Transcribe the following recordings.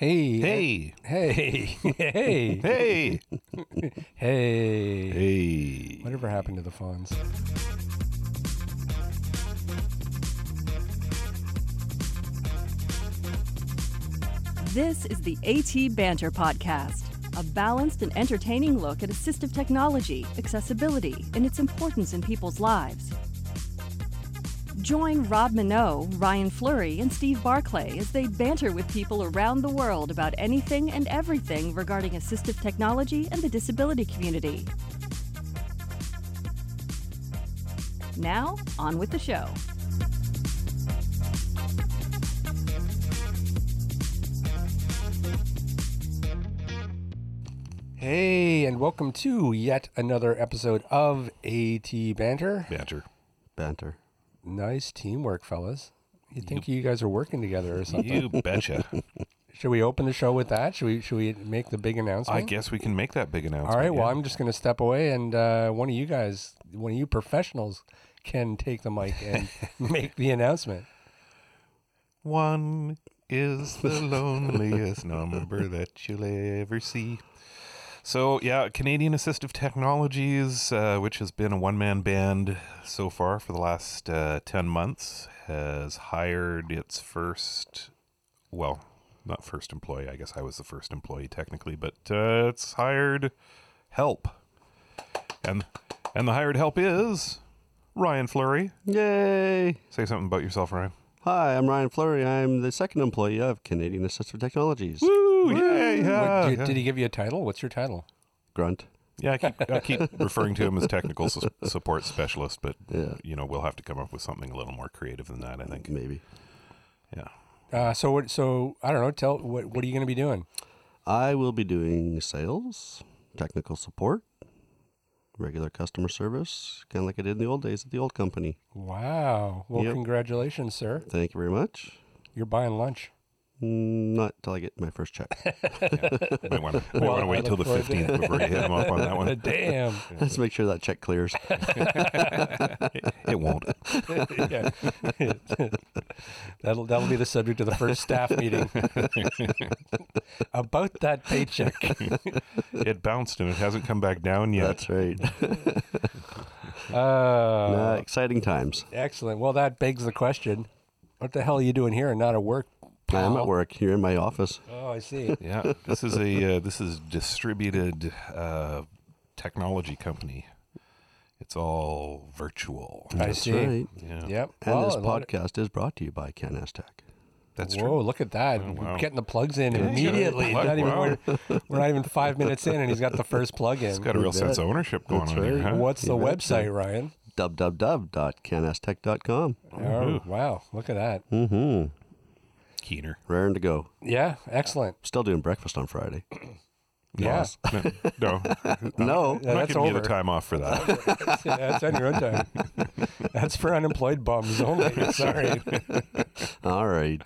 Uh, hey. Hey. Hey. Hey. Hey. Hey. hey. Whatever happened to the phones? This is the AT Banter Podcast, a balanced and entertaining look at assistive technology, accessibility, and its importance in people's lives. Join Rob Mineault, Ryan Fleury, and Steve Barclay as they banter with people around the world about anything and everything regarding assistive technology and the disability community. Now, on with the show. Hey, and welcome to yet another episode of AT Banter. Banter. banter. Nice teamwork, fellas. You think you guys are working together or something? You betcha. Should we open the show with that? Should we? Should we make the big announcement? I guess we can make that big announcement. All right. Well, yeah. I'm just going to step away, and uh, one of you guys, one of you professionals, can take the mic and make the announcement. One is the loneliest number that you'll ever see. So, yeah, Canadian Assistive Technologies, uh, which has been a one man band so far for the last uh, 10 months, has hired its first, well, not first employee. I guess I was the first employee technically, but uh, it's hired help. And, and the hired help is Ryan Fleury. Yay! Say something about yourself, Ryan. Hi, I'm Ryan Fleury. I'm the second employee of Canadian Assistive Technologies. Woo! Yay! Yeah, What- did, yeah. did he give you a title? What's your title? Grunt. Yeah, I keep, I keep referring to him as technical su- support specialist, but Yeah. you know we'll have to come up with something a little more creative than that. I think. Maybe. Yeah. Uh, so what? So I don't know. Tell what? What are you going to be doing? I will be doing sales, technical support, regular customer service, kind of like I did in the old days at the old company. Wow. Well, Yep. congratulations, sir. Thank you very much. You're buying lunch. Not till I get my first check. Might want to Well, want to I wait till the look forward to fifteenth before you hit him up on that one. Damn. Let's make sure that check clears. It won't. yeah. that'll that'll be the subject of the first staff meeting. About that paycheck. It bounced and it hasn't come back down yet. That's right. Uh, Uh, exciting times. excellent. Well, that begs the question: What the hell are you doing here and not at work? I am at work here in my office. Oh, I see. yeah, this is a uh, this is distributed uh, technology company. It's all virtual. I That's see. right. Yeah. Yep. And Well, this a lot of- podcast is brought to you by Canas Tech. That's Whoa! true. Look at that! Oh, wow. Getting the plugs in Yeah, immediately. he's Not a even plug. we're, we're not even five minutes in, and he's got the first plug in. It's got a real sense of ownership going That's on here. right. Huh? What's the You betcha. website, Ryan? www.canastech.com. Oh, wow! Look at that. Mm-hmm. Keener. Raring to go. Yeah, excellent. Still doing breakfast on Friday. Yeah, No, No. I'm Yeah, not that's giving you over. the time off for that. Yeah, that's on your own time. That's for unemployed bums only. Sorry. All right.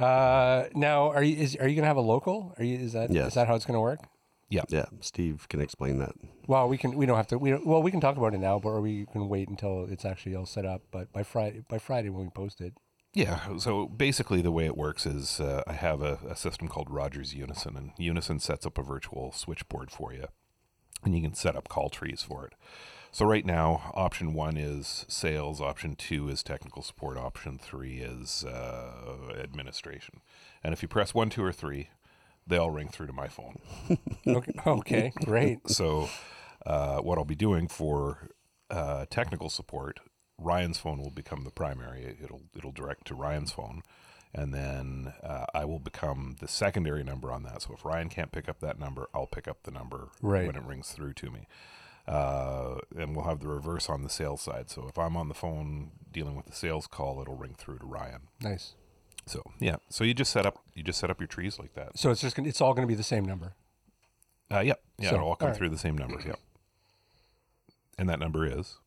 Uh, now, are you is, are you going to have a local? Are you is that is Yes. is that how it's going to work? Yeah. Yeah, Steve can explain that. Well, we can we don't have to. We don't, well, we can talk about it now, but or we can wait until it's actually all set up. But by Friday, by Friday when we post it, Yeah. So basically, the way it works is uh, I have a, a system called Rogers Unison, and Unison sets up a virtual switchboard for you, and you can set up call trees for it. So right now, option one is sales, option two is technical support, option three is uh, administration. And if you press one, two, or three, they all ring through to my phone. okay, okay great. So, uh, what I'll be doing for uh, technical support, Ryan's phone will become the primary. It'll it'll direct to Ryan's phone, and then uh, I will become the secondary number on that. So if Ryan can't pick up that number, I'll pick up the number Right. when it rings through to me. Uh, and we'll have the reverse on the sales side. So if I'm on the phone dealing with the sales call, it'll ring through to Ryan. Nice. So yeah, so you just set up you just set up your trees like that. So it's just gonna, it's all going to be the same number. Uh, yep. Yeah, So, it'll all come all right. through the same number. Yep. And that number is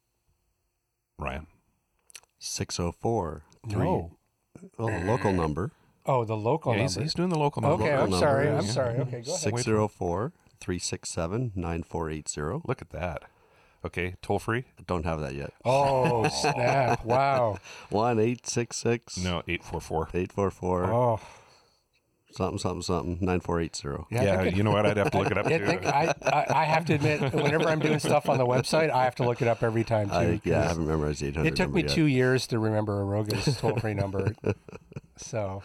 Ryan. 604. No. Well, the local number. Oh, the local Yeah, he's, number. he's doing the local number. okay, I'm local sorry. number I'm is- sorry. Okay, go ahead. 604 367 9480. Look at that. Okay, toll free? Don't have that yet. Oh snap! Wow. One eight six six No, 844. eight four four Oh something something something nine four eight zero. yeah. Yeah, you know what? I'd have to look it up I too. think I, I, I have to admit, whenever I'm doing stuff on the website, I have to look it up every time too. I, yeah, I 'cause haven't memorized eight hundred. it took me yet. two years to remember Aroga's toll free number. So,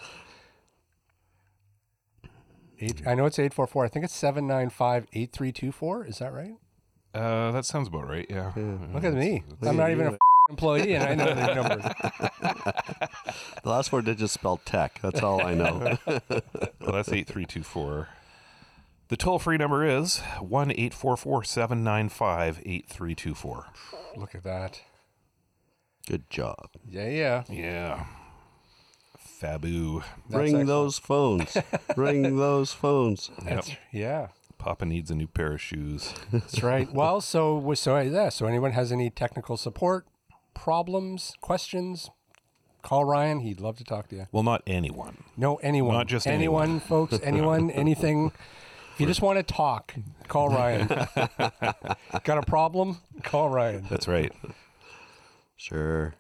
eight, I know it's eight four four. I think it's seven nine five eight three two four. Is that right? Uh, that sounds about right. Yeah. Look at me. I'm not even a employee, and I know the numbers. The last four digits spell tech. That's all I know. Well, that's 8324. The toll free number is 1 844 795 8324. Look at that. Good job. Yeah, yeah. Yeah. Fabu. That's Ring excellent. those phones. Ring those phones. That's, yeah. Papa needs a new pair of shoes. That's right. Well, so so yeah. So anyone has any technical support, problems, questions, call Ryan. He'd love to talk to you. Well, not anyone. No, anyone. Not just anyone, anyone. folks. Anyone, anything. If you just want to talk, call Ryan. Got a problem? Call Ryan. That's right. Sure.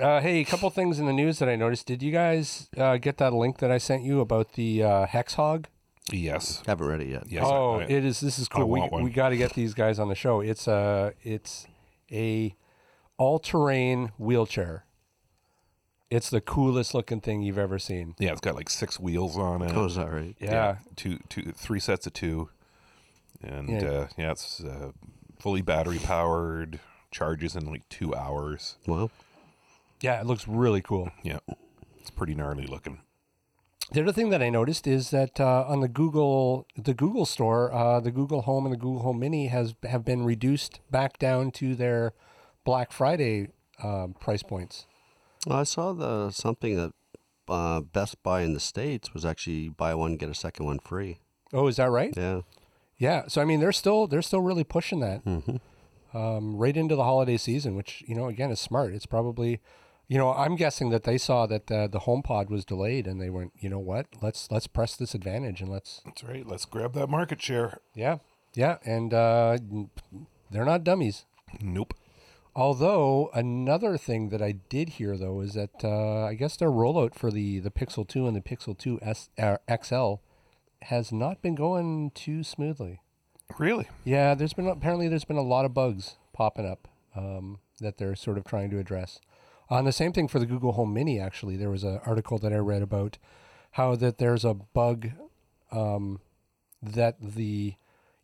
Uh, hey, a couple things in the news that I noticed. Did you guys uh, get that link that I sent you about the uh, HexHog? Yes. Haven't read it yet. Yes. oh, I- it is. This is cool. We want one. we got to get these guys on the show. It's a it's a all terrain wheelchair. It's the coolest looking thing you've ever seen. Yeah, it's got like six wheels on it. Oh, is that right? Yeah. two, two, three sets of two, and Yeah. uh, yeah, it's uh, fully battery powered. Charges in like two hours. Well, Yeah, it looks really cool. Yeah, it's pretty gnarly looking. The other thing that I noticed is that uh, on the Google the Google store, uh, the Google Home and the Google Home Mini has have been reduced back down to their Black Friday um, price points. I saw the something that uh, Best Buy in the states was actually buy one get a second one free. Oh, is that right? Yeah. Yeah. So I mean, they're still they're still really pushing that um, right into the holiday season, which you know again is smart. It's probably, you know, I'm guessing that they saw that uh, the HomePod was delayed and they went, you know what, let's let's press this advantage and let's That's right. Let's grab that market share. yeah yeah and uh, they're not dummies. Nope. Although another thing that I did hear though is that uh, I guess their rollout for the the Pixel 2 and the Pixel 2 S, uh, XL has not been going too smoothly. Really? Yeah, there's been apparently there's been a lot of bugs popping up um, that they're sort of trying to address. On the same thing for the Google Home Mini, actually, there was an article that I read about how that there's a bug um, that the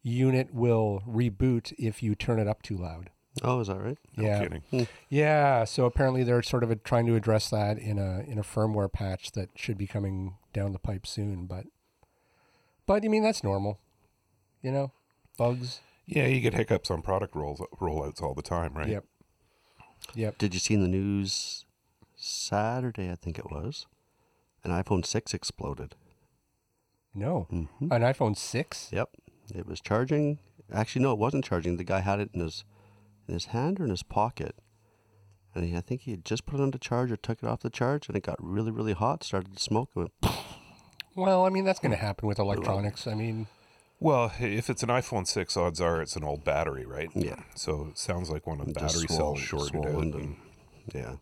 unit will reboot if you turn it up too loud. Oh, is that right? No yeah, kidding. yeah. So apparently they're sort of trying to address that in a in a firmware patch that should be coming down the pipe soon. But but I mean that's normal, you know, bugs. Yeah, you get hiccups on product rolls rollouts all the time, right? Yep. Yep. Did you see in the news Saturday? I think it was. An iPhone six exploded. No. Mm-hmm. An iPhone 6? Yep. It was charging. Actually, no, it wasn't charging. The guy had it in his in his hand or in his pocket. And he, I think he had just put it on the charger, took it off the charge, and it got really, really hot, started to smoke, and went, Well, I mean, that's going to hmm. happen with electronics. I mean, Well, if it's an iPhone 6, odds are it's an old battery, right? Yeah. So it sounds like one of the Just battery swollen- cells shorted out and, and- yeah.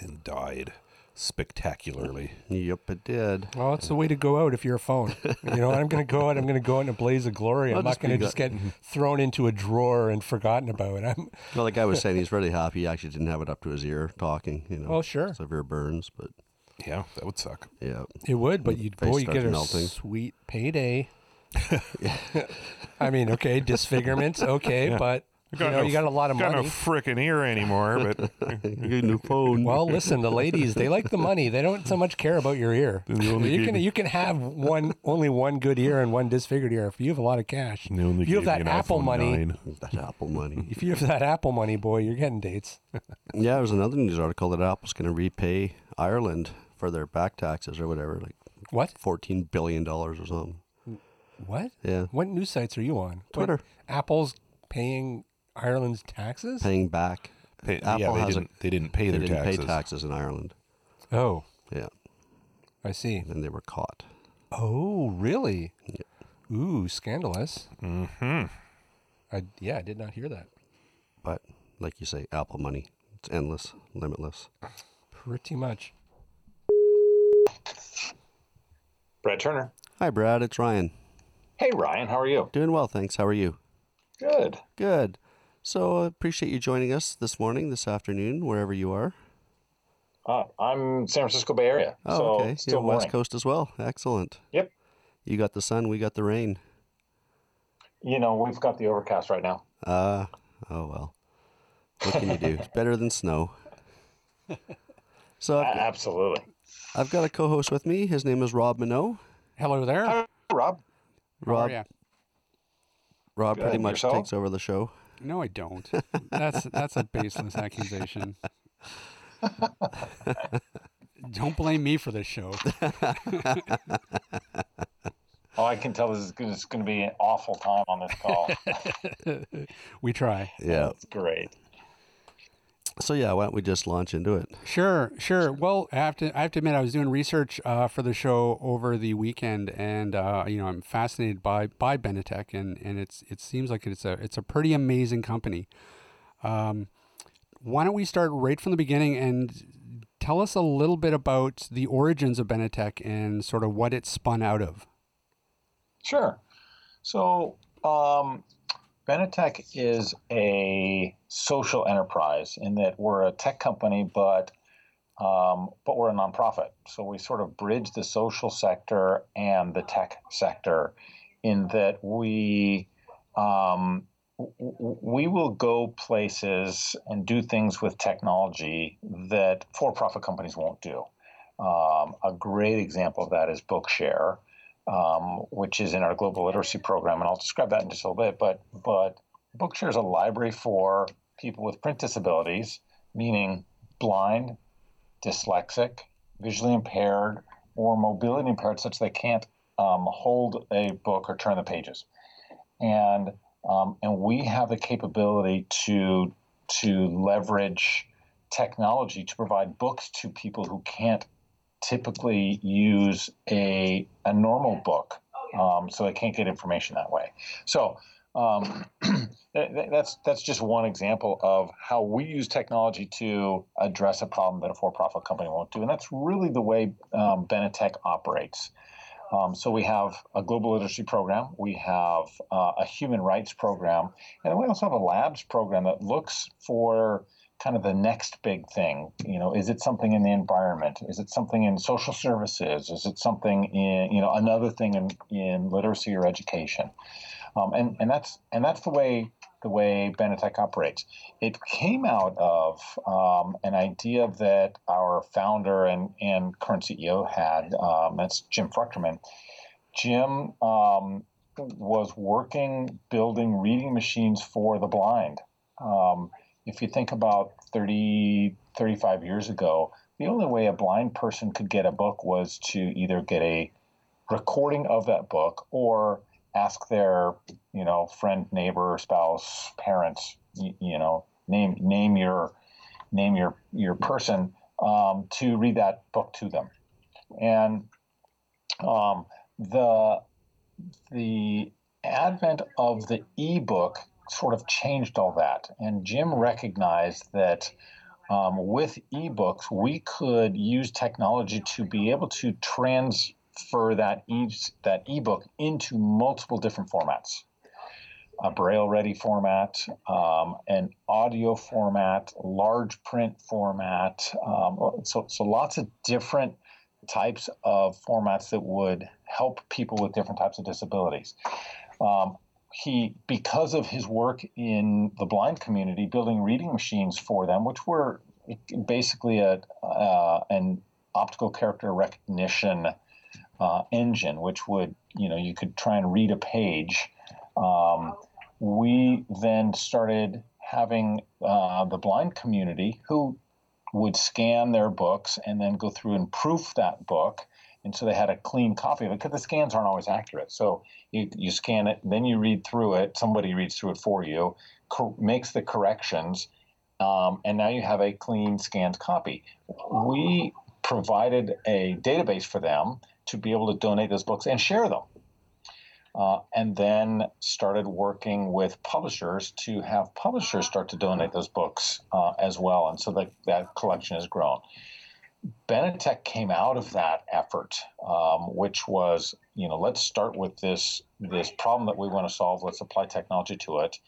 and died spectacularly. Yep, it did. well, it's the way to go out if you're a phone. You know, I'm going to go out. I'm going to go out in a blaze of glory. I'll I'm not going to just get thrown into a drawer and forgotten about. I'm, Well, the guy was saying he's really happy. He actually didn't have it up to his ear talking, you know. Well, sure. Severe burns, but Yeah, that would suck. yeah. it would, but you'd Face boy, you get started a melting. sweet payday. I mean, okay, disfigurement, okay, but you know, you got a lot of got money. no frickin' ear anymore, but Get a new phone. Well, listen, the ladies, they like the money. They don't so much care about your ear. They only You can you can have one only one good ear and one disfigured ear if you have a lot of cash. they only If you have that Apple money, 9. that Apple money. if you have that Apple money, boy, you're getting dates. Yeah, there was another news article that Apple's going to repay Ireland for their back taxes or whatever, like What? fourteen billion dollars or something. What? Yeah, What news sites are you on? What- Twitter. Apple's paying Ireland's taxes? paying back. Pay, Apple yeah, they has didn't, they didn't pay They their didn't taxes. pay taxes in Ireland. Oh, Yeah, I see. and they were caught. Oh, really? Ooh, scandalous. Mm-hmm. I yeah, I did not hear that. But like you say, Apple money. It's endless, limitless. Pretty much. Brad Turner. Hi, Brad. It's Ryan. Hey, Ryan. How are you? Doing well, thanks. How are you? Good. Good. So, I appreciate you joining us this morning, this afternoon, wherever you are. Uh, I'm San Francisco Bay Area. Oh, so okay. Still You're West. Coast as well. Excellent. Yep. You got the sun, we got the rain. You know, we've got the overcast right now. Uh, oh well. What can you do? It's better than snow. So A- I've, absolutely. I've got a co-host with me. His name is Rob Mineault. Hello there. Hi, Rob. How are Rob, ya? Rob Good. pretty much Yourself? takes over the show. No, I don't. That's that's a baseless accusation. don't blame me for this show. Oh, I can tell this is going to be an awful time on this call. We try. Yeah. It's great. So yeah, why don't we just launch into it? Sure, sure. Well, I have to I have to admit I was doing research uh, for the show over the weekend, and uh, you know I'm fascinated by by Benetech, and and it's it seems like it's a it's a pretty amazing company. Um, why don't we start right from the beginning and tell us a little bit about the origins of Benetech and sort of what it spun out of? Sure. So, um, Benetech is a social enterprise in that we're a tech company, but um, but we're a nonprofit. So we sort of bridge the social sector and the tech sector, in that we um, we will go places and do things with technology that for-profit companies won't do. Um, a great example of that is Bookshare um, which is in our global literacy program, and I'll describe that in just a little bit. But but Bookshare is a library for people with print disabilities, meaning blind, dyslexic, visually impaired, or mobility impaired, such they can't um, hold a book or turn the pages. And um, and we have the capability to to leverage technology to provide books to people who can't typically use a, a normal book, um, so they can't get information that way. So um, that's that's just one example of how we use technology to address a problem that a for-profit company won't do, and that's really the way um, Benetech operates. Um, so we have a global literacy program, we have uh, a human rights program, and we also have a labs program that looks for kind of the next big thing. You know, is it something in the environment? Is it something in social services? Is it something in you know another thing in, in literacy or education? Um, and and that's and that's the way the way Benetech operates. It came out of um, an idea that our founder and, and current CEO had. Um, that's Jim Fruchterman. Jim um, was working building reading machines for the blind. Um, if you think about 30, 35 years ago, the only way a blind person could get a book was to either get a recording of that book or ask their, you know, friend, neighbor, spouse, parents, you, you know, name name your name your your person um, to read that book to them, and um, the the advent of the ebook sort of changed all that. And Jim recognized that um, with ebooks, we could use technology to be able to transfer that e- that ebook into multiple different formats. A braille ready format, um, an audio format, large print format. Um, so, so lots of different types of formats that would help people with different types of disabilities. Um, he, because of his work in the blind community, building reading machines for them, which were basically a uh, an optical character recognition uh, engine, which would you know you could try and read a page. Um, we then started having uh, the blind community who would scan their books and then go through and proof that book. And so they had a clean copy of it because the scans aren't always accurate. So you, you scan it, then you read through it. Somebody reads through it for you, cor- makes the corrections, um, and now you have a clean scanned copy. We provided a database for them to be able to donate those books and share them. uh, and then started working with publishers to have publishers start to donate those books uh, as well. And so that, that collection has grown. Benetech came out of that effort, um, which was, you know, let's start with this this problem that we want to solve. Let's apply technology to it,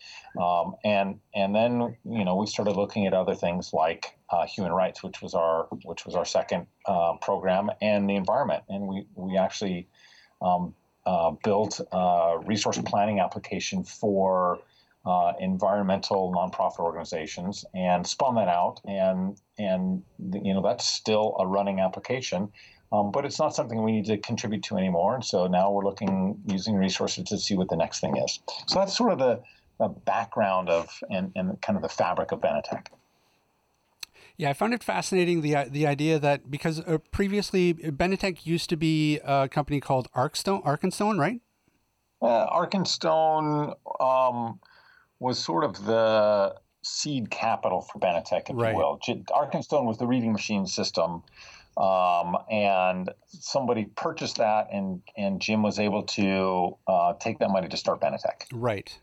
um, and and then you know we started looking at other things like uh, human rights, which was our which was our second uh, program, and the environment, and we we actually um, uh, built a resource planning application for uh, environmental nonprofit organizations and spun that out. And and you know that's still a running application. Um, but it's not something we need to contribute to anymore. And so now we're looking using resources to see what the next thing is. So that's sort of the, the background of and, and kind of the fabric of benetech. Yeah, I found it fascinating the the idea that because uh, previously Benetech used to be a company called Arkstone, Arkenstone, right? Uh, Arkenstone um, was sort of the seed capital for Benetech, if right. you will. Arkenstone was the reading machine system. Um, and somebody purchased that, and and Jim was able to uh, take that money to start Benetech. Right,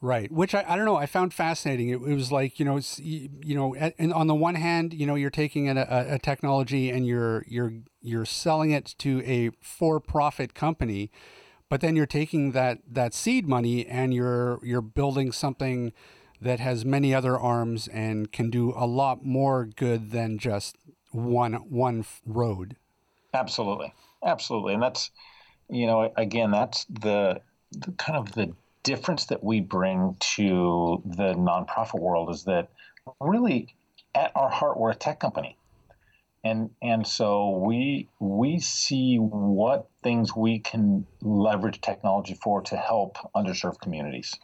right. Which I, I don't know. I found fascinating. It, it was like you know you know, and on the one hand, you know, you're taking a, a, a technology and you're you're you're selling it to a for-profit company, but then you're taking that that seed money and you're you're building something that has many other arms and can do a lot more good than just one one road. Absolutely, absolutely, and that's you know again that's the, the kind of the difference that we bring to the nonprofit world is that really at our heart we're a tech company. And and so we we see what things we can leverage technology for to help underserved communities.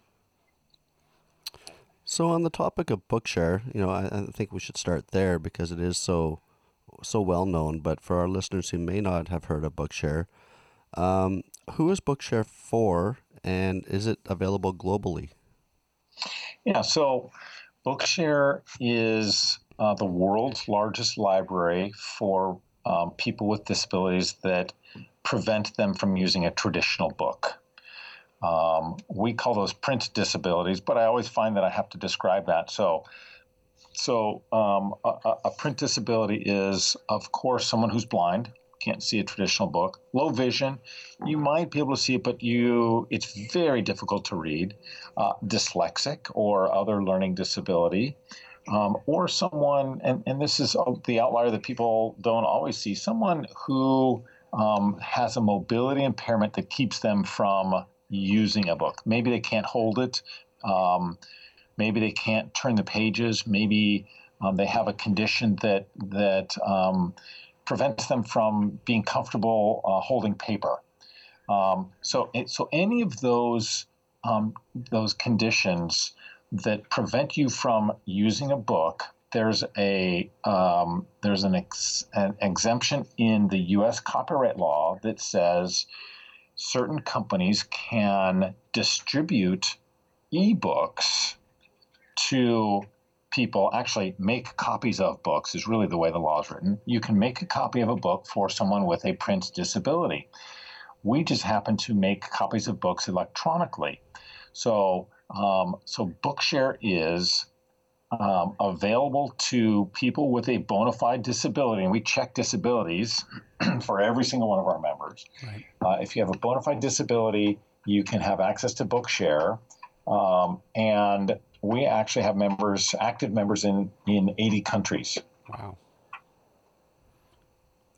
So on the topic of Bookshare, you know, I, I think we should start there because it is so so well known. But for our listeners who may not have heard of Bookshare, um, who is Bookshare for, and is it available globally? Yeah, so Bookshare is uh, the world's largest library for um, people with disabilities that prevent them from using a traditional book. Um, we call those print disabilities, but I always find that I have to describe that. So, so um, a, a, print disability is, of course, someone who's blind, can't see a traditional book. Low vision, you might be able to see it, but you it's very difficult to read. Uh, dyslexic or other learning disability um, or someone, and, and this is the outlier that people don't always see, someone who um, has a mobility impairment that keeps them from using a book. Maybe they can't hold it. Um, maybe they can't turn the pages. Maybe um, they have a condition that that um, prevents them from being comfortable uh, holding paper. Um, so, so any of those those conditions that prevent you from using a book. There's a um, there's an, ex- an exemption in the U.S. copyright law that says certain companies can distribute ebooks to people actually make copies of books is really the way the law is written you can make a copy of a book for someone with a print disability we just happen to make copies of books electronically so um, so Bookshare is um, available to people with a bona fide disability, and we check disabilities for every single one of our members. Right. Uh, if you have a bona fide disability, you can have access to Bookshare, um, and we actually have members, active members in in 80 countries. Wow.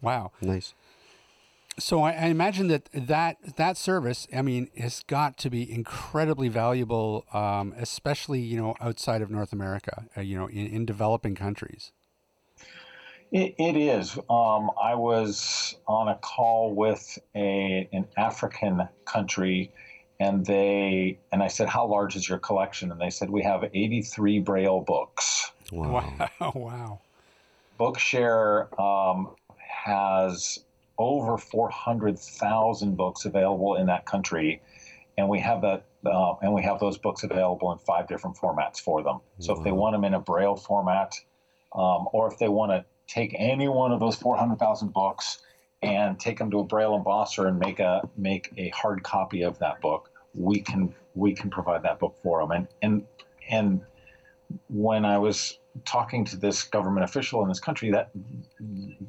Wow. Nice so I, I, imagine that that that service, I mean, has got to be incredibly valuable, um, especially you know outside of North America, uh, you know, in, in developing countries. it, it is. Um, I was on a call with a an African country, and they and I said, "How large is your collection?" And they said, "We have 83 Braille books." Wow! Wow! wow. Bookshare um, has over 400,000 books available in that country, and we have that. Uh, and we have those books available in five different formats for them. So if they want them in a Braille format, um, or if they want to take any one of those 400,000 books and take them to a braille embosser and make a make a hard copy of that book, we can we can provide that book for them. And and and when I was talking to this government official in this country, that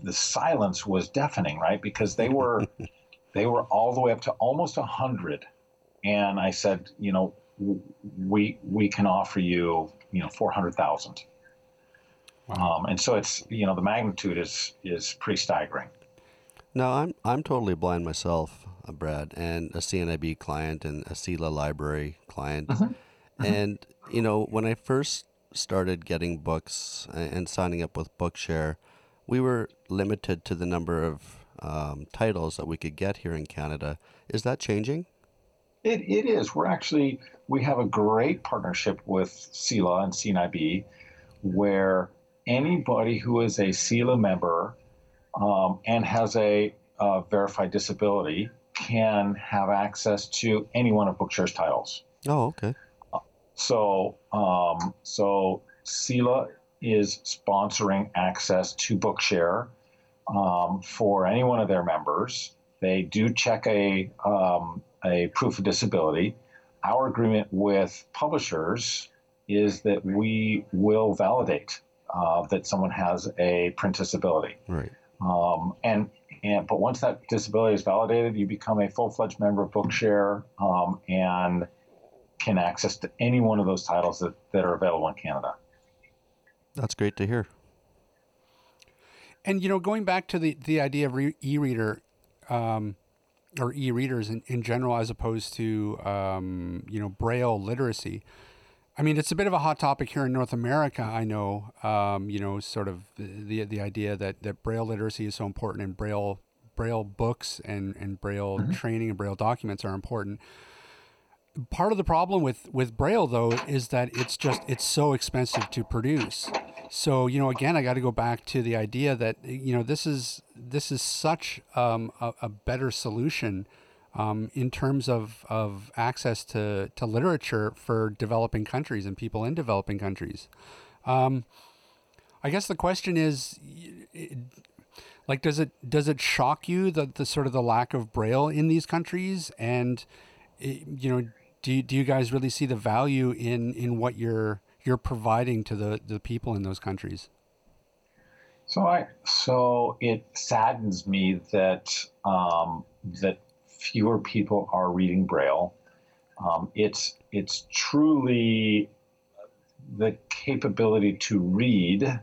the silence was deafening, right? Because they were they were all the way up to almost a hundred, and I said, you know, we we can offer you, you know, four hundred thousand. Wow. Um, and so it's you know the magnitude is is pretty staggering. No, I'm I'm totally blind myself, uh, Brad, and a CNIB client and a CELA library client. Mm-hmm. Mm-hmm. And you know, when I first started getting books and signing up with Bookshare, we were limited to the number of um, titles that we could get here in Canada. Is that changing? It, it is. We're actually we have a great partnership with CELA and CNIB, where anybody who is a CELA member um, and has a uh, verified disability can have access to any one of Bookshare's titles. Oh, okay. So, um, so CELA is sponsoring access to Bookshare um, for any one of their members. They do check a um, a proof of disability. Our agreement with publishers is that we will validate uh, that someone has a print disability. Right. Um, and and but once that disability is validated, you become a full fledged member of Bookshare um, and can access to any one of those titles that, that are available in Canada. That's great to hear. And you know, going back to the the idea of re- e-reader um, or e-readers in, in general, as opposed to um, you know braille literacy. I mean, it's a bit of a hot topic here in North America. I know, um, you know, sort of the the idea that, that braille literacy is so important, and braille braille books and and braille mm-hmm. training and braille documents are important. Part of the problem with with braille though is that it's just it's so expensive to produce. So you know, again, I got to go back to the idea that you know this is this is such um, a, a better solution um, in terms of, of access to, to literature for developing countries and people in developing countries. Um, I guess the question is, like, does it does it shock you that the sort of the lack of braille in these countries, and you know, do you, do you guys really see the value in in what you're you're providing to the the people in those countries? So I so it saddens me that um, that fewer people are reading Braille. Um, it's it's truly the capability to read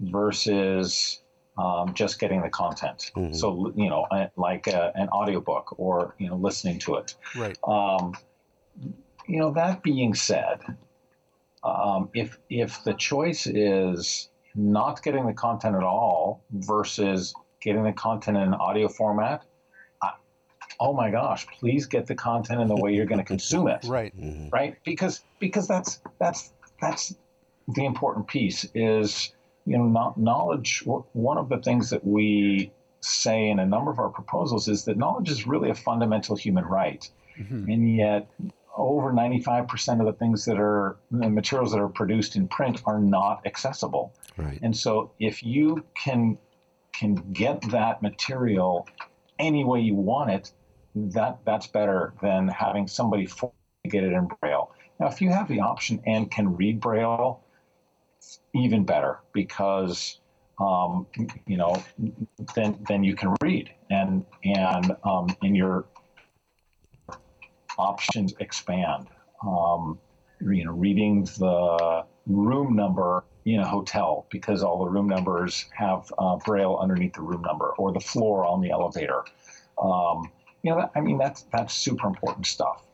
versus um, just getting the content. Mm-hmm. So you know, like a, an audiobook or you know, listening to it. Right. Um, you know, that being said, um, if if the choice is not getting the content at all versus getting the content in an audio format, oh my gosh, please get the content in the way you're going to consume it. Right. Mm-hmm. Right. Because because that's that's that's the important piece is you know knowledge. One of the things that we say in a number of our proposals is that knowledge is really a fundamental human right, mm-hmm. and yet over 95% of the things that are the materials that are produced in print are not accessible. Right. And so if you can can get that material any way you want it, that that's better than having somebody get it in braille. Now, if you have the option and can read braille, even better because um, you know then then you can read and and um, and your options expand. Um, you know, reading the room number in a hotel because all the room numbers have uh, braille underneath the room number or the floor on the elevator. Um, you know, I mean, that's that's super important stuff.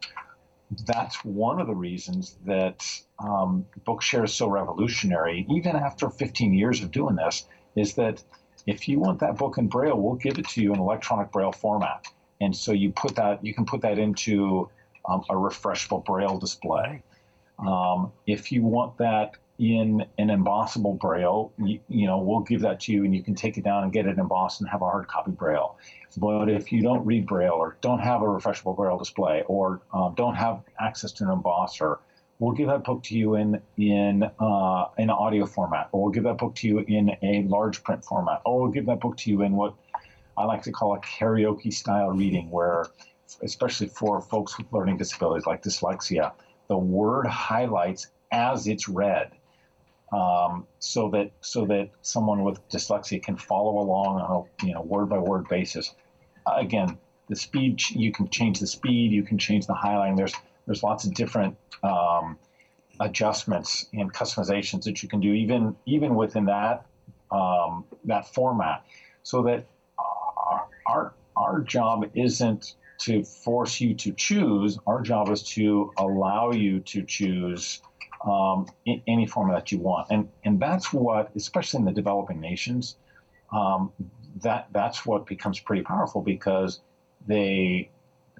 That's one of the reasons that um, Bookshare is so revolutionary, even after 15 years of doing this, is that if you want that book in Braille, we'll give it to you in electronic Braille format. And so you put that, you can put that into um, a refreshable Braille display. Um, if you want that in an embossable Braille, you, you, know, we'll give that to you and you can take it down and get it embossed and have a hard copy Braille. But if you don't read Braille or don't have a refreshable Braille display or um, don't have access to an embosser, we'll give that book to you in in uh, in audio format, or we'll give that book to you in a large print format, or we'll give that book to you in what I like to call a karaoke style reading, where, especially for folks with learning disabilities like dyslexia, the word highlights as it's read. Um, so that so that someone with dyslexia can follow along on a you know word by word basis. Uh, again, the speed you can change the speed, you can change the highlighting. There's there's lots of different um, adjustments and customizations that you can do even even within that um, that format, so that our, our job isn't to force you to choose. Our job is to allow you to choose um, any form that you want, and and that's what, especially in the developing nations, um, that that's what becomes pretty powerful because they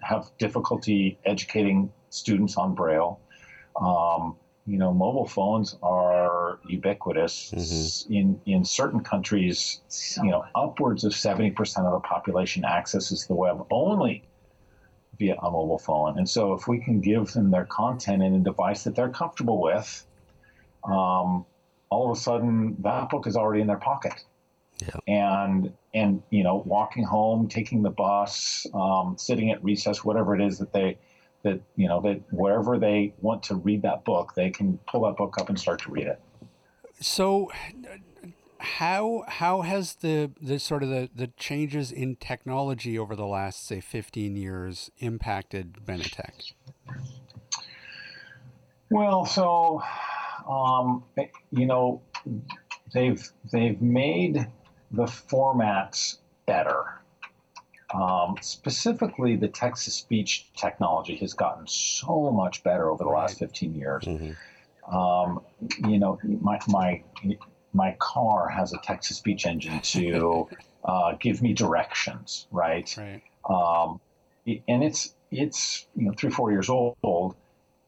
have difficulty educating students on Braille. Um, you know, mobile phones are ubiquitous. Mm-hmm. In in certain countries, you know, upwards of seventy percent of the population accesses the web only via a mobile phone. And so, if we can give them their content in a device that they're comfortable with, um, all of a sudden that book is already in their pocket. Yeah. And and you know, walking home, taking the bus, um, sitting at recess, whatever it is that they that you know that wherever they want to read that book, they can pull that book up and start to read it. So, how how has the the sort of the, the changes in technology over the last say 15 years impacted Benetech? Well, so um, you know they've they've made the formats better. Um, specifically, the text to speech technology has gotten so much better over the last 15 years. Mm-hmm. Um, you know, my, my, my car has a text to speech engine to uh, give me directions, right? Right. Um, and it's, it's, you know, three, four years old.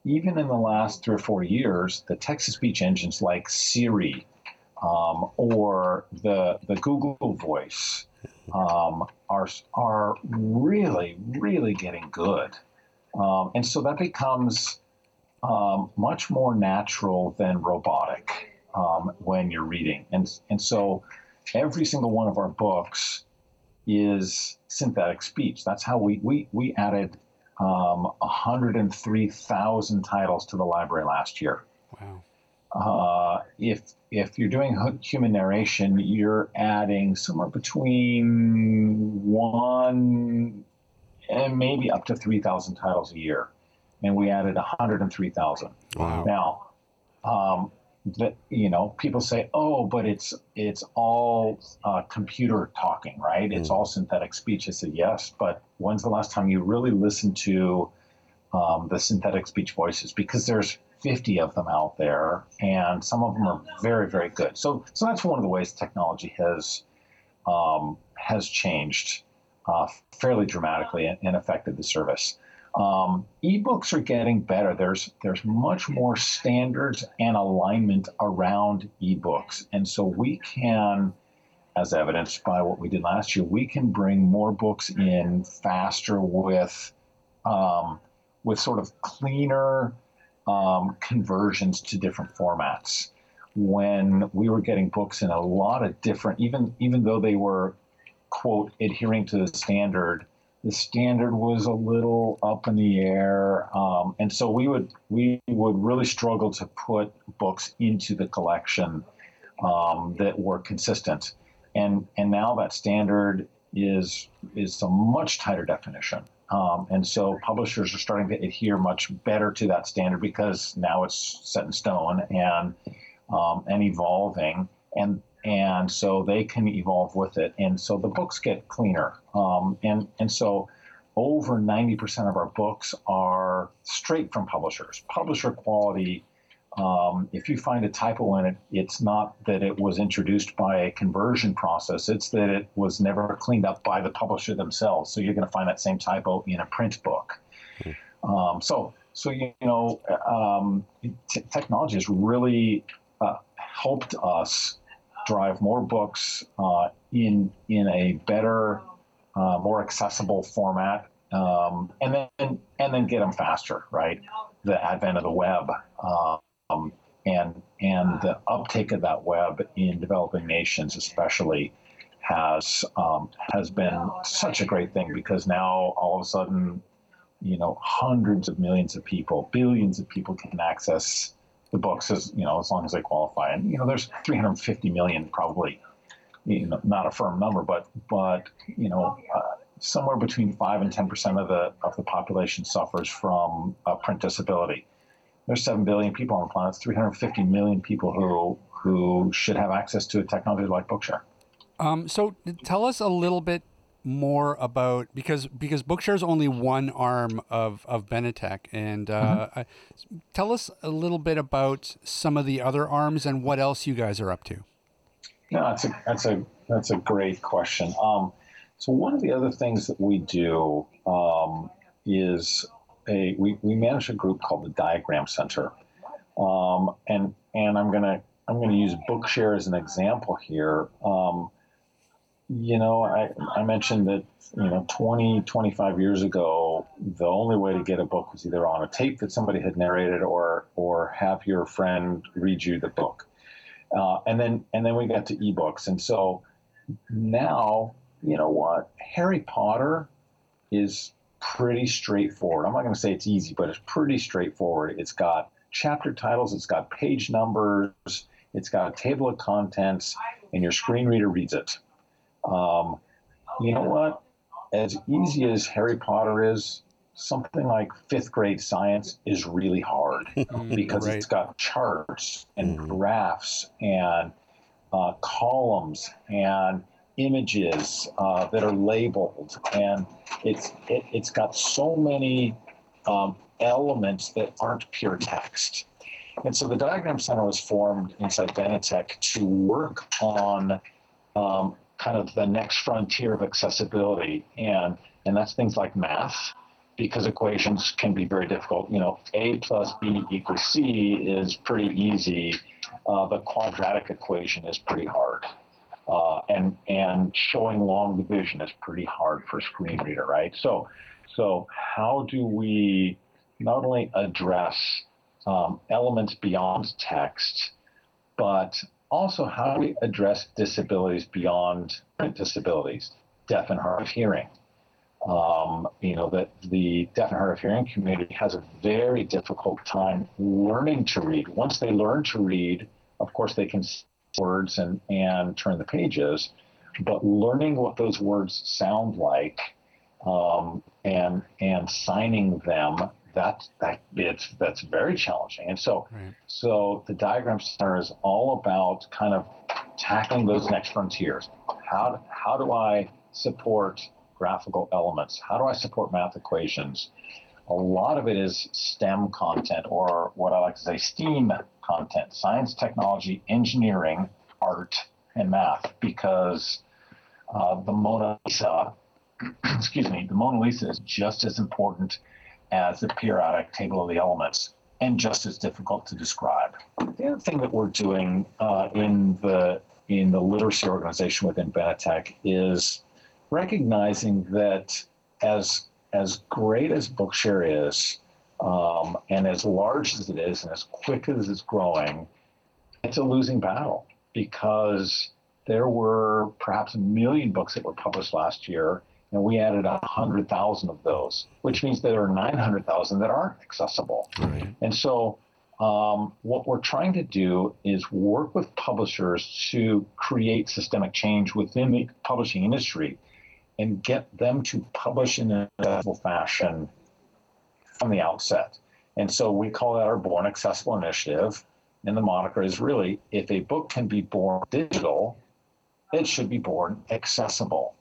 Even in the last three or four years, the text to speech engines like Siri um, or the, the Google voice um, are are really really getting good, um, and so that becomes um, much more natural than robotic um, when you're reading, and and so every single one of our books is synthetic speech. That's how we we we added um, 103,000 titles to the library last year. Wow. Uh, if if you're doing human narration, you're adding somewhere between one and maybe up to 3,000 titles a year. And we added 103,000. Wow. Now, um, that you know, people say, "Oh, but it's it's all uh, computer talking, right? It's mm. all synthetic speech." I said, "Yes, but when's the last time you really listened to um, the synthetic speech voices? Because there's 50 of them out there, and some of them are very, very good. So, so that's one of the ways technology has um, has changed uh, fairly dramatically and, and, affected the service. Um, ebooks are getting better. There's there's much more standards and alignment around ebooks, and so we can, as evidenced by what we did last year, we can bring more books in faster with um, with sort of cleaner um, conversions to different formats. When we were getting books in a lot of different, even even though they were quote adhering to the standard, the standard was a little up in the air, um, and so we would we would really struggle to put books into the collection um, that were consistent. And and now that standard is is a much tighter definition. Um, and so publishers are starting to adhere much better to that standard because now it's set in stone and um, and evolving, and and so they can evolve with it, and so the books get cleaner, um, and and so over 90% of our books are straight from publishers, publisher quality um, if you find a typo in it, it's not that it was introduced by a conversion process, it's that it was never cleaned up by the publisher themselves. So you're going to find that same typo in a print book. Mm-hmm. Um, so, so you know, um, t- technology has really uh, helped us drive more books uh, in in a better, uh, more accessible format, um, and then and then get them faster. Right, the advent of the web. Uh, um, and and the uptake of that web in developing nations, especially, has um, has been such a great thing because now all of a sudden, you know, hundreds of millions of people, billions of people can access the books as you know as long as they qualify. And you know, there's 350 million probably, you know, not a firm number, but but you know. Uh, somewhere between five and ten percent of the of the population suffers from a print disability. There's seven billion people on the planet. 350 million people who who should have access to a technology like Bookshare. Um, so tell us a little bit more about because because Bookshare is only one arm of of Benetech, and uh, mm-hmm. tell us a little bit about some of the other arms and what else you guys are up to. Yeah, that's a that's a that's a great question. Um, so one of the other things that we do um, is a we, we manage a group called the Diagram Center, um, and and I'm gonna I'm gonna use Bookshare as an example here. Um, you know, I, I mentioned that, you know, 20, 25 years ago, the only way to get a book was either on a tape that somebody had narrated or, or have your friend read you the book. Uh, and then, and then we got to ebooks. And so now, you know what? Harry Potter is pretty straightforward. I'm not going to say it's easy, but it's pretty straightforward. It's got chapter titles, it's got page numbers, it's got a table of contents, and your screen reader reads it. Um, you know what? As easy as Harry Potter is, something like fifth grade science is really hard mm, because right. it's got charts and mm-hmm. graphs and uh, columns and images uh, that are labeled and it's it, has got so many um, elements that aren't pure text and so the diagram center was formed inside benetech to work on um, kind of the next frontier of accessibility, and and that's things like math, because equations can be very difficult. You know, a plus b equals c is pretty easy. Uh, the quadratic equation is pretty hard, uh, and and showing long division is pretty hard for a screen reader, right? So, so how do we not only address um, elements beyond text, but also how do we address disabilities beyond disabilities, deaf and hard of hearing. Um, you know that the deaf and hard of hearing community has a very difficult time learning to read. Once they learn to read, of course they can words and and turn the pages, but learning what those words sound like um, and and signing them that that it's that's very challenging. And so right. so the diagram center is all about kind of tackling those next frontiers. How how do I support graphical elements? How do I support math equations? A lot of it is STEM content, or what I like to say, STEAM content: science, technology, engineering, art, and math. Because uh, the Mona Lisa, excuse me, the Mona Lisa is just as important as the periodic table of the elements and just as difficult to describe. The other thing that we're doing uh, in the in the literacy organization within Benetech is recognizing that as as great as Bookshare is, um, and as large as it is, and as quick as it's growing, it's a losing battle because there were perhaps a million books that were published last year, and we added 100,000 of those, which means there are 900,000 that aren't accessible. Right. And so um, what we're trying to do is work with publishers to create systemic change within the publishing industry and get them to publish in a accessible fashion from the outset. And so we call that our Born Accessible Initiative. And the moniker is really if a book can be born digital, it should be born accessible.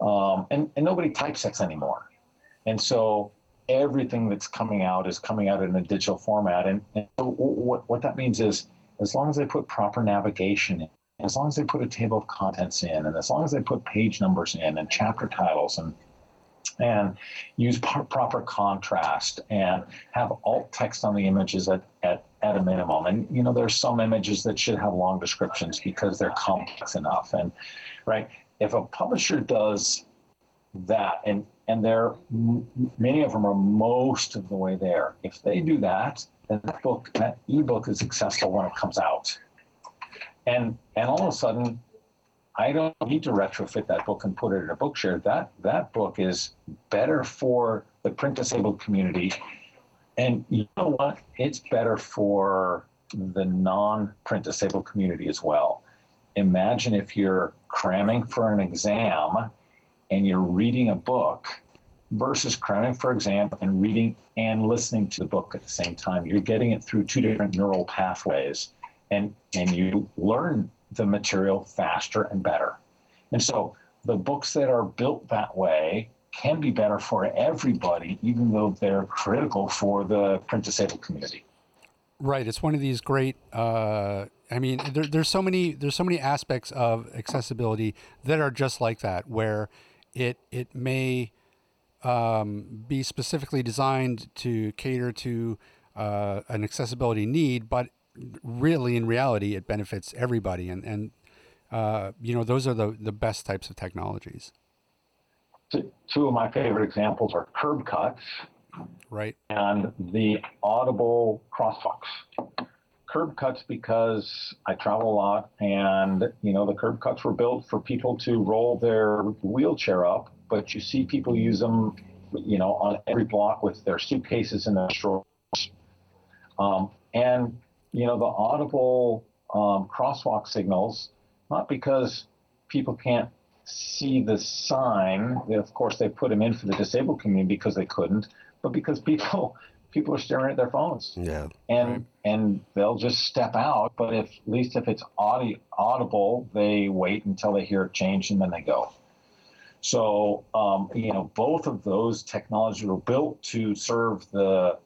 Um, and, and nobody typesets anymore. And so everything that's coming out is coming out in a digital format. And, and what, what that means is as long as they put proper navigation in, as long as they put a table of contents in, and as long as they put page numbers in and chapter titles and and use p- proper contrast and have alt text on the images at, at, at a minimum. And you know, there's some images that should have long descriptions because they're complex enough. And right, if a publisher does that, and and they're many of them are most of the way there. If they do that, then that book, that ebook, is accessible when it comes out. And and all of a sudden, I don't need to retrofit that book and put it in a bookshare. That that book is better for the print disabled community. And you know what? It's better for the non print disabled community as well. Imagine if you're cramming for an exam and you're reading a book versus cramming for exam and reading and listening to the book at the same time. You're getting it through two different neural pathways and and you learn the material faster and better. And so the books that are built that way can be better for everybody, even though they're critical for the print disabled community. Right. It's one of these great. Uh, I mean, there, there's so many. There's so many aspects of accessibility that are just like that, where it it may um, be specifically designed to cater to uh, an accessibility need, but really, in reality, it benefits everybody, and and uh, you know those are the the best types of technologies. Two of my favorite examples are curb cuts, right, and the audible crosswalks. Curb cuts because I travel a lot, and you know the curb cuts were built for people to roll their wheelchair up, but you see people use them, you know, on every block with their suitcases and their strollers. Um, and you know, the audible um, crosswalk signals, not because people can't see the sign. Of course, they put them in for the disabled community because they couldn't, but because people people are staring at their phones. Yeah. And right. and they'll just step out. But if at least if it's audi- audible, they wait until they hear it change and then they go. So um, you know, both of those technologies were built to serve the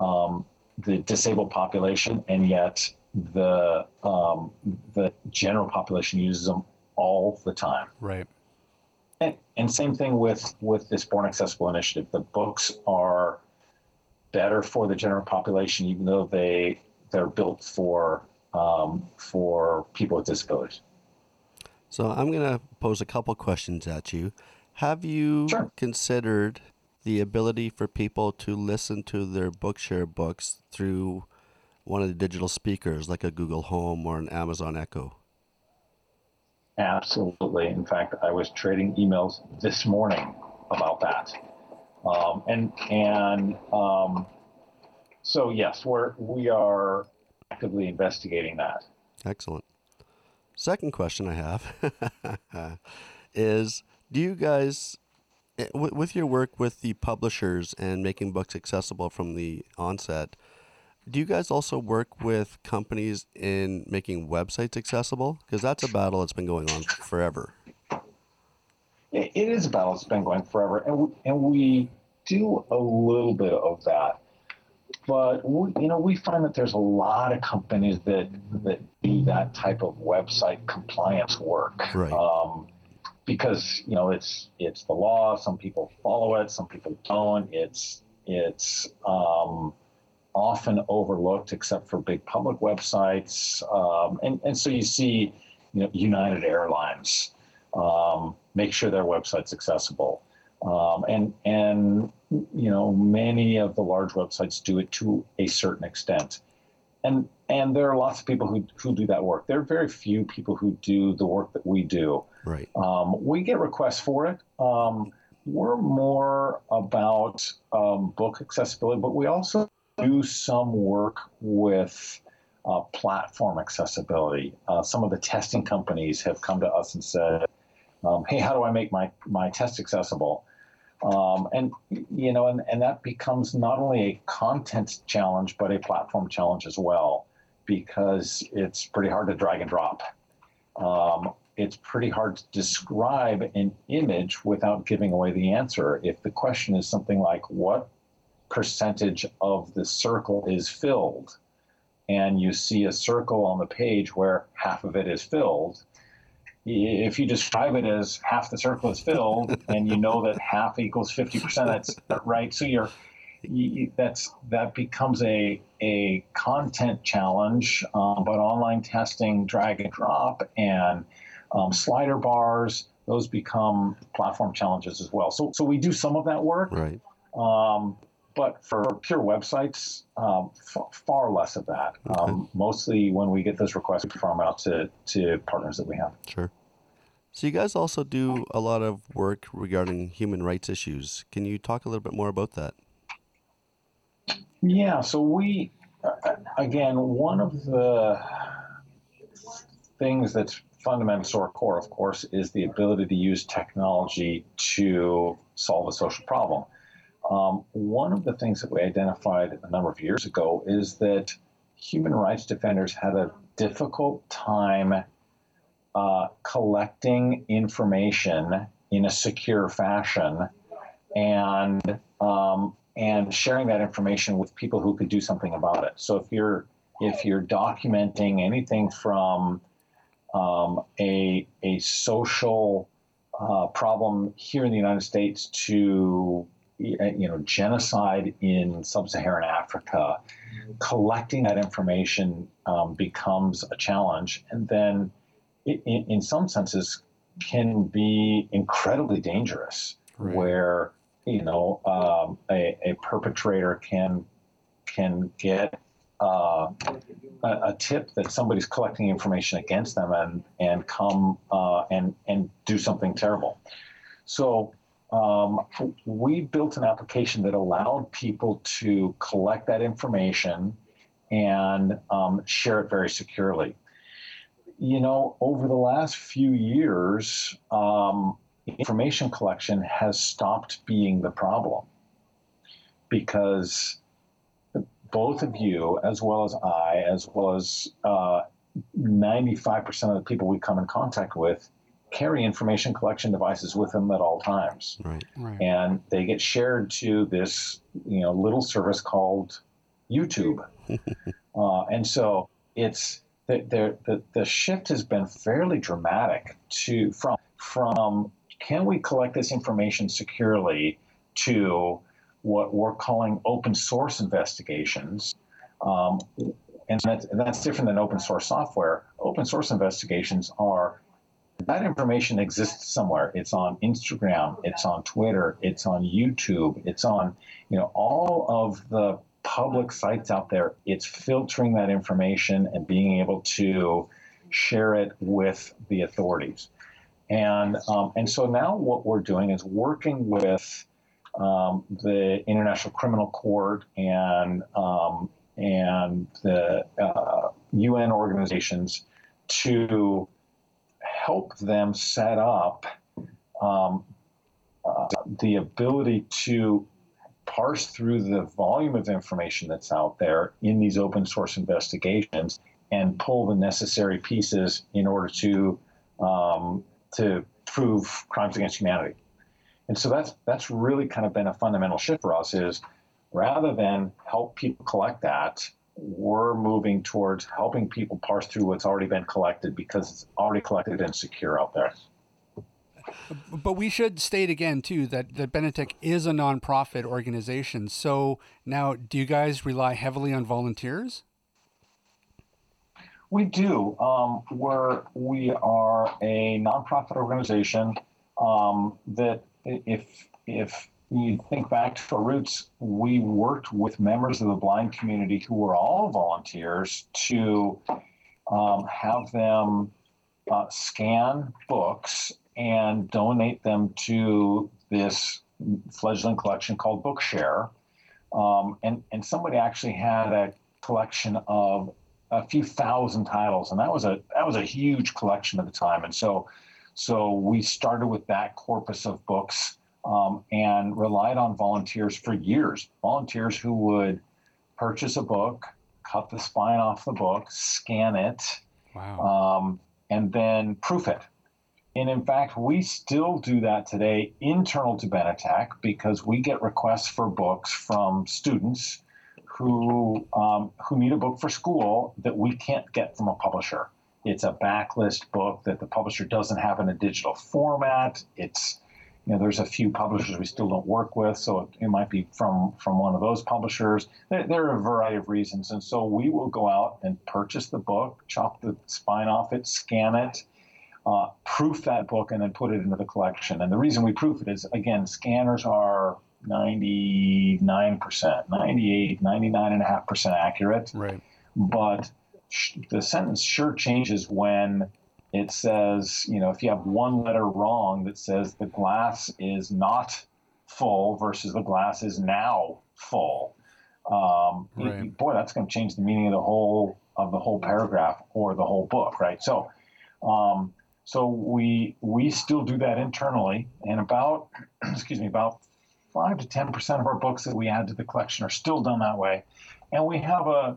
um, the disabled population, and yet the um, the general population uses them all the time. Right. And, and same thing with with this Born Accessible initiative. The books are better for the general population, even though they they're built for um, for people with disabilities. So I'm going to pose a couple questions at you. Have you sure. considered the ability for people to listen to their Bookshare books through one of the digital speakers like a Google Home or an Amazon Echo? Absolutely. In fact, I was trading emails this morning about that. Um, and and um, so yes, we're we are actively investigating that. Excellent. Second question I have is: Do you guys with your work with the publishers and making books accessible from the onset, do you guys also work with companies in making websites accessible? Because that's a battle that's been going on forever. It is a battle that's been going forever, and we, and we do a little bit of that. But we, you know, we find that there's a lot of companies that that do that type of website compliance work. Right. Um, because you know it's it's the law. Some people follow it, some people don't. It's it's um, often overlooked, except for big public websites. Um, and and so you see, you know, United Airlines um, make sure their website's accessible. Um, and and you know many of the large websites do it to a certain extent and and there are lots of people who, who do that work. There are very few people who do the work that we do. Right. Um, we get requests for it. Um, we're more about um, book accessibility, but we also do some work with uh, platform accessibility. Uh, some of the testing companies have come to us and said, um, "Hey, how do I make my my test accessible?" Um, and you know, and, and that becomes not only a content challenge but a platform challenge as well, because it's pretty hard to drag and drop. Um, it's pretty hard to describe an image without giving away the answer. If the question is something like, "What percentage of the circle is filled?" and you see a circle on the page where half of it is filled, if you describe it as half the circle is filled and you know that half equals 50% that's right so you're you, that's that becomes a a content challenge um, but online testing drag and drop and um, slider bars those become platform challenges as well so so we do some of that work right um, but for pure websites, um, f- far less of that. Okay. Um, mostly when we get those requests, we farm out to, to partners that we have. Sure. So you guys also do a lot of work regarding human rights issues. Can you talk a little bit more about that? Yeah, so we, uh, again, one of the things that's fundamental or core, of course, is the ability to use technology to solve a social problem. Um, one of the things that we identified a number of years ago is that human rights defenders had a difficult time uh, collecting information in a secure fashion and um, and sharing that information with people who could do something about it. So if you're if you're documenting anything from um, a a social uh, problem here in the United States to you know genocide in sub-Saharan Africa, collecting that information um, becomes a challenge, and then it, in, in some senses can be incredibly dangerous. Right. Where you know um, a, a perpetrator can can get uh, a, a, tip that somebody's collecting information against them and and come uh, and and do something terrible. So um, we built an application that allowed people to collect that information and um, share it very securely. You know, over the last few years, um, information collection has stopped being the problem because both of you, as well as I, as well as uh, 95% of the people we come in contact with, carry information collection devices with them at all times. Right. Right. And they get shared to this, you know, little service called YouTube. uh, and so it's the, the, the, the shift has been fairly dramatic to from from can we collect this information securely to what we're calling open source investigations. Um, and, that's, that's different than open source software. Open source investigations are that information exists somewhere. It's on Instagram, it's on Twitter, it's on YouTube, it's on, you know, all of the public sites out there. It's filtering that information and being able to share it with the authorities. And, um, and so now what we're doing is working with um, the International Criminal Court and, um, and the uh, UN organizations to help them set up um, uh, the ability to parse through the volume of information that's out there in these open source investigations and pull the necessary pieces in order to um, to prove crimes against humanity. And so that's that's really kind of been a fundamental shift for us is rather than help people collect that, we're moving towards helping people parse through what's already been collected because it's already collected and secure out there. But we should state again too that that Benetech is a nonprofit organization. So now, do you guys rely heavily on volunteers? We do. Um, we're we are a nonprofit organization um, that if if you think back to our roots, we worked with members of the blind community who were all volunteers to um, have them uh, scan books and donate them to this fledgling collection called Bookshare. Um, and, and somebody actually had a collection of a few thousand titles, and that was a that was a huge collection at the time. And so, so we started with that corpus of books um, and relied on volunteers for years. Volunteers who would purchase a book, cut the spine off the book, scan it, wow. um, and then proof it. And in fact, we still do that today internal to Benetech because we get requests for books from students who um, who need a book for school that we can't get from a publisher. It's a backlist book that the publisher doesn't have in a digital format. It's you know, there's a few publishers we still don't work with, so it, it might be from from one of those publishers. There, there, are a variety of reasons, and so we will go out and purchase the book, chop the spine off it, scan it, uh, proof that book, and then put it into the collection. And the reason we proof it is, again, scanners are 99%, 98, 99.5% accurate. Right. But the sentence sure changes when it says, you know, if you have one letter wrong that says the glass is not full versus the glass is now full, um, right. it, boy, that's going to change the meaning of the whole of the whole paragraph or the whole book, right? So, um, so we we still do that internally, and about excuse me, about five to ten percent of our books that we add to the collection are still done that way, and we have a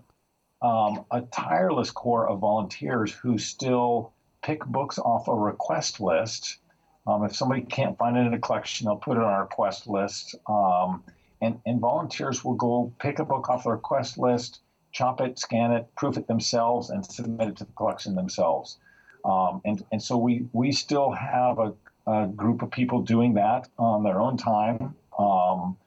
um, a tireless core of volunteers who still pick books off a request list. Um, if somebody can't find it in a collection, they'll put it on our request list. Um, and, and volunteers will go pick a book off the request list, chop it, scan it, proof it themselves, and submit it to the collection themselves. Um, and, and so we, we still have a, a, group of people doing that on their own time. Um,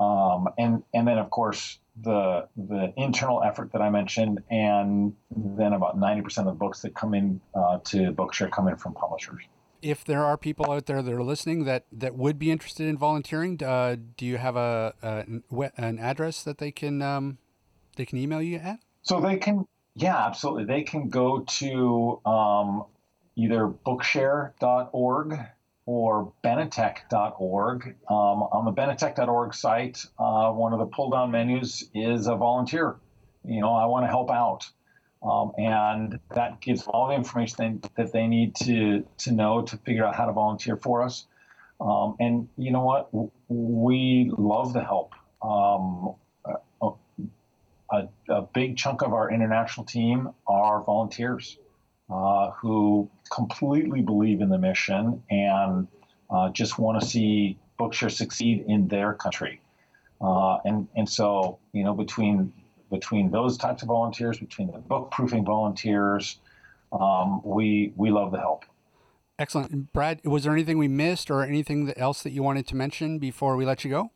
um, and, and then, of course, the the internal effort that I mentioned, and then about ninety percent of the books that come in uh, to Bookshare come in from publishers. If there are people out there that are listening that, that would be interested in volunteering, uh, do you have a, a, an address that they can um, they can email you at? So they can, yeah, absolutely. They can go to um, either bookshare.org or benetech.org. Um, on the benetech.org site, uh, one of the pull down menus is a volunteer. You know, I want to help out. Um, and that gives all the information they, that they need to, to know to figure out how to volunteer for us. Um, and you know what? We love the help. Um, a, a, big chunk of our international team are volunteers uh, who completely believe in the mission and uh, just want to see Bookshare succeed in their country. Uh, and and so you know between between those types of volunteers, between the book proofing volunteers, um, we we love the help. Excellent, Brad. Was there anything we missed, or anything else that you wanted to mention before we let you go?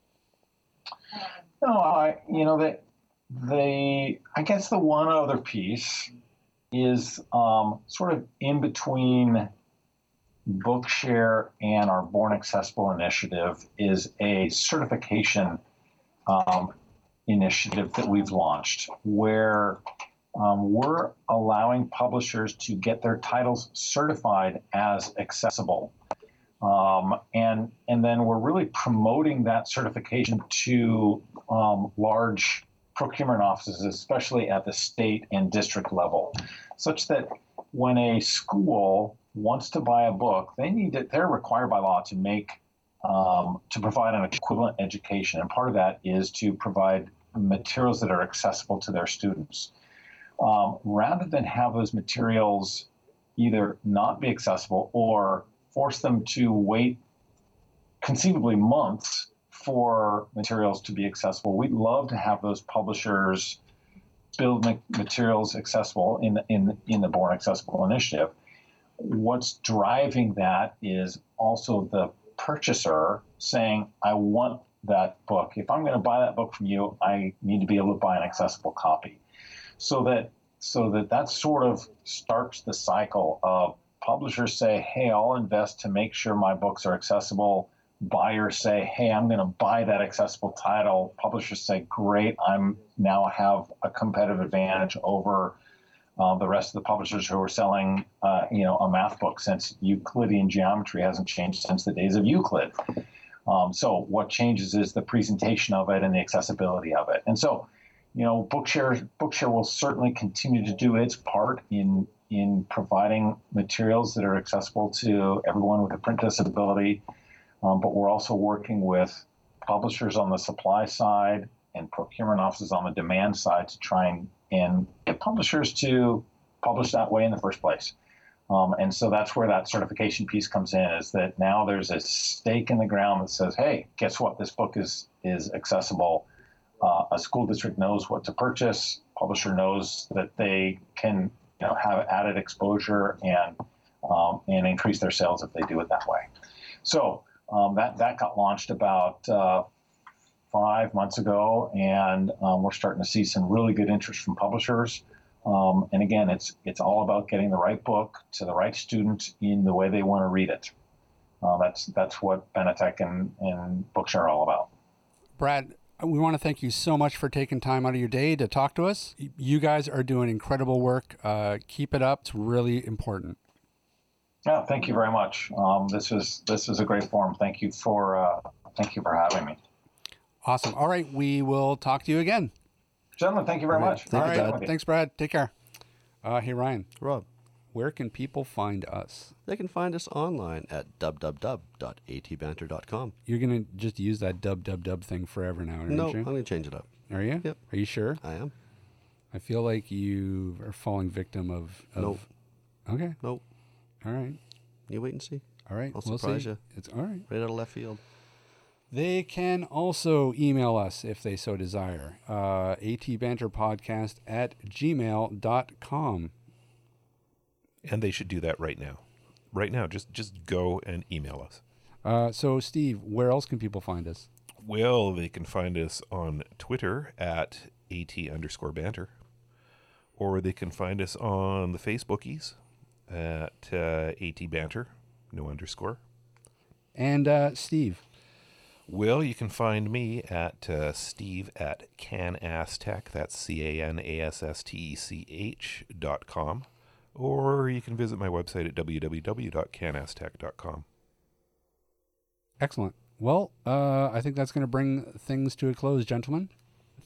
No, I you know that the I guess the one other piece is um, sort of in between Bookshare and our Born Accessible initiative is a certification um, initiative that we've launched where um, we're allowing publishers to get their titles certified as accessible. Um, and, and then we're really promoting that certification to um, large procurement offices, especially at the state and district level, such that when a school wants to buy a book, they need to, they're required by law to make um, to provide an equivalent education, and part of that is to provide materials that are accessible to their students. Um, rather than have those materials either not be accessible or force them to wait conceivably months for materials to be accessible. We'd love to have those publishers build materials accessible in in in the Born Accessible initiative. What's driving that is also the purchaser saying, "I want that book. If I'm going to buy that book from you, I need to be able to buy an accessible copy." So that so that that sort of starts the cycle of publishers say, "Hey, I'll invest to make sure my books are accessible." Buyers say, "Hey, I'm going to buy that accessible title." Publishers say, "Great, I'm now have a competitive advantage over uh, the rest of the publishers who are selling, uh, you know, a math book since Euclidean geometry hasn't changed since the days of Euclid." Um, so what changes is the presentation of it and the accessibility of it. And so, you know, Bookshare Bookshare will certainly continue to do its part in in providing materials that are accessible to everyone with a print disability um, but we're also working with publishers on the supply side and procurement offices on the demand side to try and, and get publishers to publish that way in the first place. Um, and so that's where that certification piece comes in is that now there's a stake in the ground that says, hey, guess what? This book is, is accessible. Uh, a school district knows what to purchase. Publisher knows that they can you know, have added exposure and, um, and increase their sales if they do it that way. So um, that that got launched about uh, five months ago, and um, we're starting to see some really good interest from publishers. Um, and again, it's it's all about getting the right book to the right student in the way they want to read it. Uh, that's that's what Benetech and, and Bookshare are all about. Brad, we want to thank you so much for taking time out of your day to talk to us. You guys are doing incredible work. Uh, keep it up. It's really important. Yeah, thank you very much. Um, this is this is a great forum. Thank you for uh, thank you for having me, Awesome. All right, we will talk to you again. gentlemen. Thank you very much. Thank All you, right, Dad. thanks, Brad. Take care. Uh, hey, Ryan, Rob, where can people find us? they can find us online at www.atbanter.com. You're gonna just use that dub dub dub thing forever now, aren't No, you? I'm going to change it up. Are you? Yep. Are you sure? I am. I feel like you are falling victim of. of Nope. Okay. Nope. All right. You wait and see. All right. I'll we'll surprise see. you. It's all right. Right out of left field. They can also email us if they so desire. Uh, atbanterpodcast at gmail.com. And they should do that right now. Right now, just just go and email us. Uh, so, Steve, where else can people find us? Well, they can find us on Twitter at at underscore banter, or they can find us on the Facebookies at uh, at banter, no underscore. And uh, Steve, Well, you can find me at uh, Steve at CanAssTech. That's C A N A S S T E C H dot com. Or you can visit my website at www.canassTech.com. excellent. Well, uh, I think that's going to bring things to a close, gentlemen.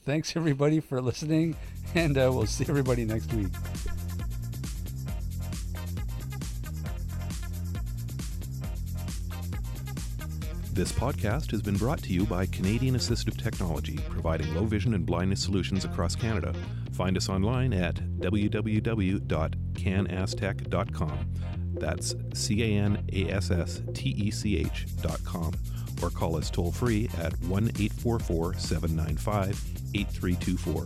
Thanks, everybody, for listening, and uh, we'll see everybody next week. This podcast has been brought to you by Canadian Assistive Technology, providing low vision and blindness solutions across Canada. Find us online at www.canasstech.com. That's C A N A S S T E C H.com. Or call us toll free at 1 844 795 8324.